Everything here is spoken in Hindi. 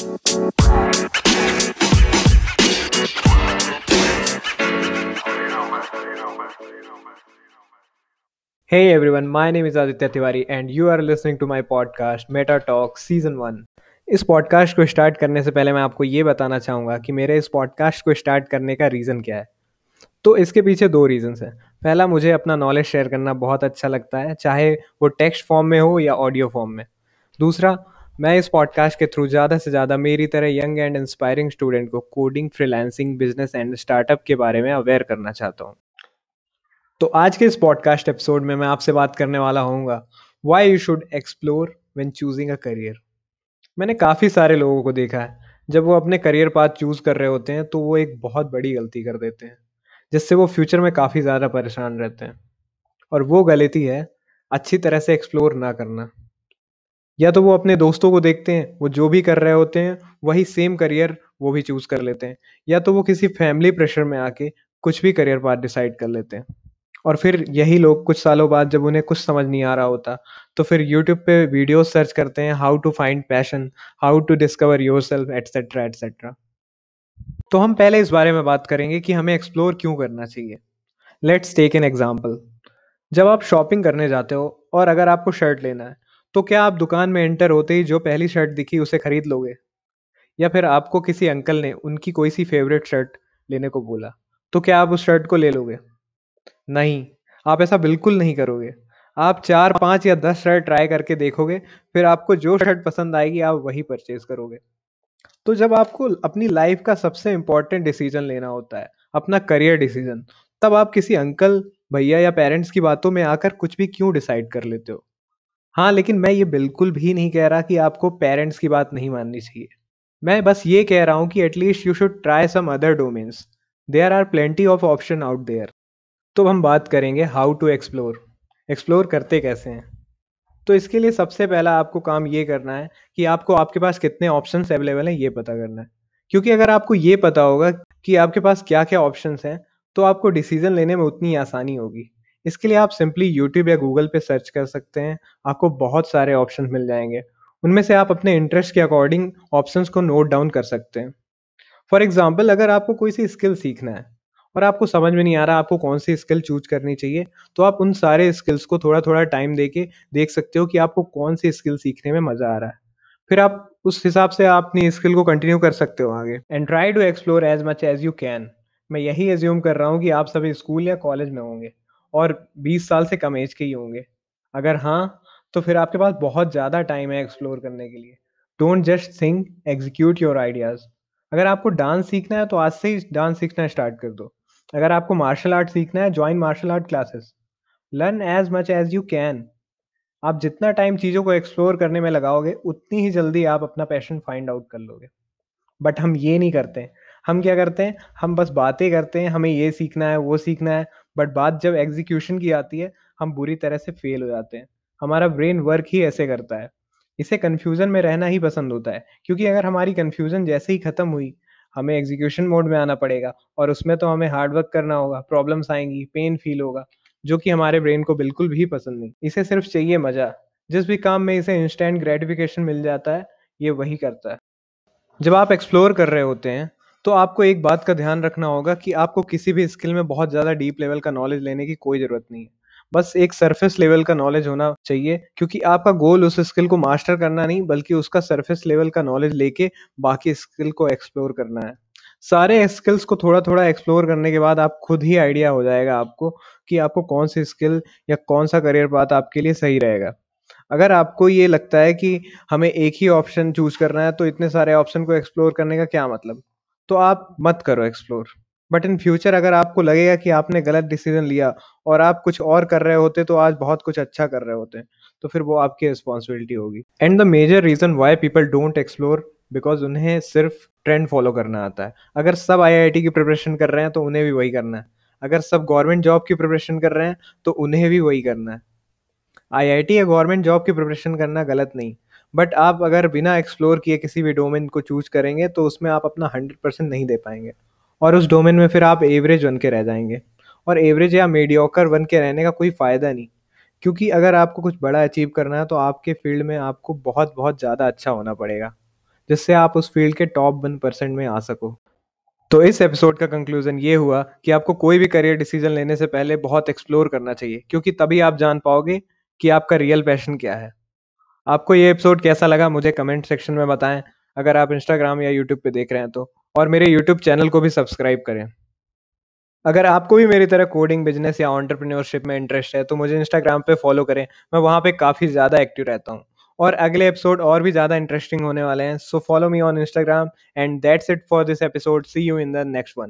Hey everyone, my name is Aditya Tiwari and you are listening to my podcast Meta Talk Season 1. इस पॉडकास्ट को स्टार्ट करने से पहले मैं आपको ये बताना चाहूँगा कि मेरे इस पॉडकास्ट को स्टार्ट करने का रीज़न क्या है। तो इसके पीछे दो रीज़न्स हैं। पहला मुझे अपना नॉलेज शेयर करना बहुत अच्छा लगता है चाहे वो टेक्स्ट फॉर्म में हो या ऑडियो फॉर्म में। दूसरा मैं इस पॉडकास्ट के थ्रू ज़्यादा से ज़्यादा मेरी तरह यंग एंड इंस्पायरिंग स्टूडेंट को coding freelancing business and startup के बारे में अवेयर करना चाहता हूँ। तो आज के इस पॉडकास्ट एपिसोड में मैं आपसे बात करने वाला हूँ why you should explore when choosing a career मैंने काफ़ी सारे लोगों को देखा है, जब वो अपने करियर पाथ चूज़ कर रहे होते हैं तो वो एक बहुत बड़ी गलती कर देते हैं, जिससे वो फ्यूचर में काफ़ी ज़्यादा परेशान रहते हैं। और वो गलती है, अच्छी तरह से एक्सप्लोर ना करना। या तो वो अपने दोस्तों को देखते हैं, वो जो भी कर रहे होते हैं, वही सेम करियर वो भी चूज़ कर लेते हैं। या तो वो किसी फैमिली प्रेशर में आके कुछ भी करियर पाथ डिसाइड कर लेते हैं। और फिर यही लोग कुछ सालों बाद जब उन्हें कुछ समझ नहीं आ रहा होता तो फिर यूट्यूब पे वीडियो सर्च करते हैं how to find passion how to discover yourself etcetera etcetera तो हम पहले इस बारे में बात करेंगे कि हमें एक्सप्लोर क्यों करना चाहिए। लेट्स टेक एन एग्ज़ाम्पल जब आप शॉपिंग करने जाते हो और अगर आपको शर्ट लेना है तो क्या आप दुकान में एंटर होते ही जो पहली शर्ट दिखी उसे खरीद लोगे? या फिर आपको किसी अंकल ने उनकी कोई सी फेवरेट शर्ट लेने को बोला तो क्या आप उस शर्ट को ले लोगे? नहीं, आप ऐसा बिल्कुल नहीं करोगे। आप चार, पाँच या दस शर्ट ट्राई करके देखोगे, फिर आपको जो शर्ट पसंद आएगी, आप वही परचेज करोगे। तो जब आपको अपनी लाइफ का सबसे इंपॉर्टेंट डिसीज़न लेना होता है, अपना करियर डिसीज़न तब आप किसी अंकल, भैया या पेरेंट्स की बातों में आकर कुछ भी क्यों डिसाइड कर लेते हो? हाँ लेकिन मैं ये बिल्कुल भी नहीं कह रहा कि आपको पेरेंट्स की बात नहीं माननी चाहिए। मैं बस ये कह रहा हूँ कि at least you should try some other domains there are plenty of option out there तो हम बात करेंगे हाउ टू एक्सप्लोर एक्सप्लोर करते कैसे हैं? तो इसके लिए सबसे पहला आपको काम ये करना है कि आपको आपके पास कितने ऑप्शन अवेलेबल हैं ये पता करना है। क्योंकि अगर आपको ये पता होगा कि आपके पास क्या क्या ऑप्शन हैं तो आपको डिसीज़न लेने में उतनी आसानी होगी। इसके लिए आप सिंपली यूट्यूब या गूगल पे सर्च कर सकते हैं। आपको बहुत सारे ऑप्शन मिल जाएँगे। उनमें से आप अपने इंटरेस्ट के अकॉर्डिंग ऑप्शंस को नोट डाउन कर सकते हैं। फॉर एग्ज़ाम्पल अगर आपको कोई सी स्किल सीखना है और आपको समझ में नहीं आ रहा आपको कौन सी स्किल चूज़ करनी चाहिए तो आप उन सारे स्किल्स को थोड़ा थोड़ा टाइम दे के देख सकते हो कि आपको कौन सी स्किल सीखने में मज़ा आ रहा है। फिर आप उस हिसाब से आप अपनी स्किल को कंटिन्यू कर सकते हो आगे। And try to explore as much as you can मैं यही एज्यूम कर रहा हूँ कि आप सभी स्कूल या कॉलेज में होंगे। और 20 साल से कम एज के ही होंगे। अगर हाँ तो फिर आपके पास बहुत ज़्यादा टाइम है एक्सप्लोर करने के लिए। Don't just think execute your ideas. अगर आपको डांस सीखना है तो आज से ही डांस सीखना स्टार्ट कर दो। अगर आपको मार्शल आर्ट सीखना है join martial art classes. Learn as much as you can. आप जितना टाइम चीज़ों को एक्सप्लोर करने में लगाओगे, उतनी ही जल्दी आप अपना पैशन फाइंड आउट कर लोगे। बट हम ये नहीं करते हम क्या करते हैं? हम बस बातें करते हैं, हमें ये सीखना है, वो सीखना है। बट बात जब एग्जीक्यूशन की आती है, हम बुरी तरह से फेल हो जाते हैं। हमारा ब्रेन वर्क ही ऐसे करता है। इसे कन्फ्यूज़न में रहना ही पसंद होता है। क्योंकि अगर हमारी कन्फ्यूज़न जैसे ही ख़त्म हुई, हमें एग्जीक्यूशन मोड में आना पड़ेगा और उसमें तो हमें हार्ड वर्क करना होगा प्रॉब्लम्स आएँगी पेन फील होगा, जो कि हमारे ब्रेन को बिल्कुल भी पसंद नहीं। इसे सिर्फ़ चाहिए मज़ा। जिस भी काम में इसे इंस्टेंट ग्रेटिफिकेशन मिल जाता है, ये वही करता है। जब आप एक्सप्लोर कर रहे होते हैं तो आपको एक बात का ध्यान रखना होगा कि आपको किसी भी स्किल में बहुत ज़्यादा डीप लेवल का नॉलेज लेने की कोई ज़रूरत नहीं है। बस एक सरफेस लेवल का नॉलेज होना चाहिए, क्योंकि आपका गोल उस स्किल को मास्टर करना नहीं, बल्कि उसका सरफेस लेवल का नॉलेज लेके बाकी स्किल को एक्सप्लोर करना है। सारे स्किल्स को थोड़ा थोड़ा एक्सप्लोर करने के बाद आप खुद ही आइडिया हो जाएगा आपको कि आपको कौन सी स्किल या कौन सा करियर पाथ आपके लिए सही रहेगा। अगर आपको ये लगता है कि हमें एक ही ऑप्शन चूज़ करना है तो इतने सारे ऑप्शन को एक्सप्लोर करने का क्या मतलब? तो आप मत करो एक्सप्लोर। बट इन फ्यूचर अगर आपको लगेगा कि आपने गलत डिसीज़न लिया और आप कुछ और कर रहे होते तो आज बहुत कुछ अच्छा कर रहे होते तो फिर वो आपकी रिस्पॉन्सिबिलिटी होगी। And the major reason why people don't explore because उन्हें सिर्फ़ ट्रेंड फॉलो करना आता है। अगर सब आईआईटी की प्रिपरेशन कर रहे हैं तो उन्हें भी वही करना है। अगर सब गवर्नमेंट जॉब की प्रिपरेशन कर रहे हैं तो उन्हें भी वही करना है। आईआईटी या गवर्नमेंट जॉब की प्रिपरेशन करना गलत नहीं। बट आप अगर बिना एक्सप्लोर किए किसी भी डोमेन को चूज़ करेंगे तो उसमें आप अपना हंड्रेड परसेंट नहीं दे पाएँगे। और उस डोमेन में फिर आप एवरेज बन के रह जाएँगे। और एवरेज या मीडियोकर बन के रहने का कोई फ़ायदा नहीं। क्योंकि अगर आपको कुछ बड़ा अचीव करना है तो आपके फ़ील्ड में आपको बहुत बहुत ज़्यादा अच्छा होना पड़ेगा। जिससे आप उस फ़ील्ड के टॉप वन परसेंट में आ सको। तो इस एपिसोड का कंक्लूजन ये हुआ कि आपको कोई भी करियर डिसीज़न लेने से पहले बहुत एक्सप्लोर करना चाहिए। क्योंकि तभी आप जान पाओगे कि आपका रियल पैशन क्या है। आपको ये एपिसोड कैसा लगा, मुझे कमेंट सेक्शन में बताएँ। अगर आप इंस्टाग्राम या यूट्यूब पे देख रहे हैं तो। और मेरे यूट्यूब चैनल को भी सब्सक्राइब करें। अगर आपको भी मेरी तरह कोडिंग बिज़नेस या ऑन्टरप्रीनियोरशिप में इंटरेस्ट है तो मुझे इंस्टाग्राम पे फॉलो करें। मैं वहाँ पे काफ़ी ज़्यादा एक्टिव रहता हूँ। और अगले एपिसोड और भी ज़्यादा इंटरेस्टिंग होने वाले हैं। So follow me on Instagram and that's it for this episode see you in the next one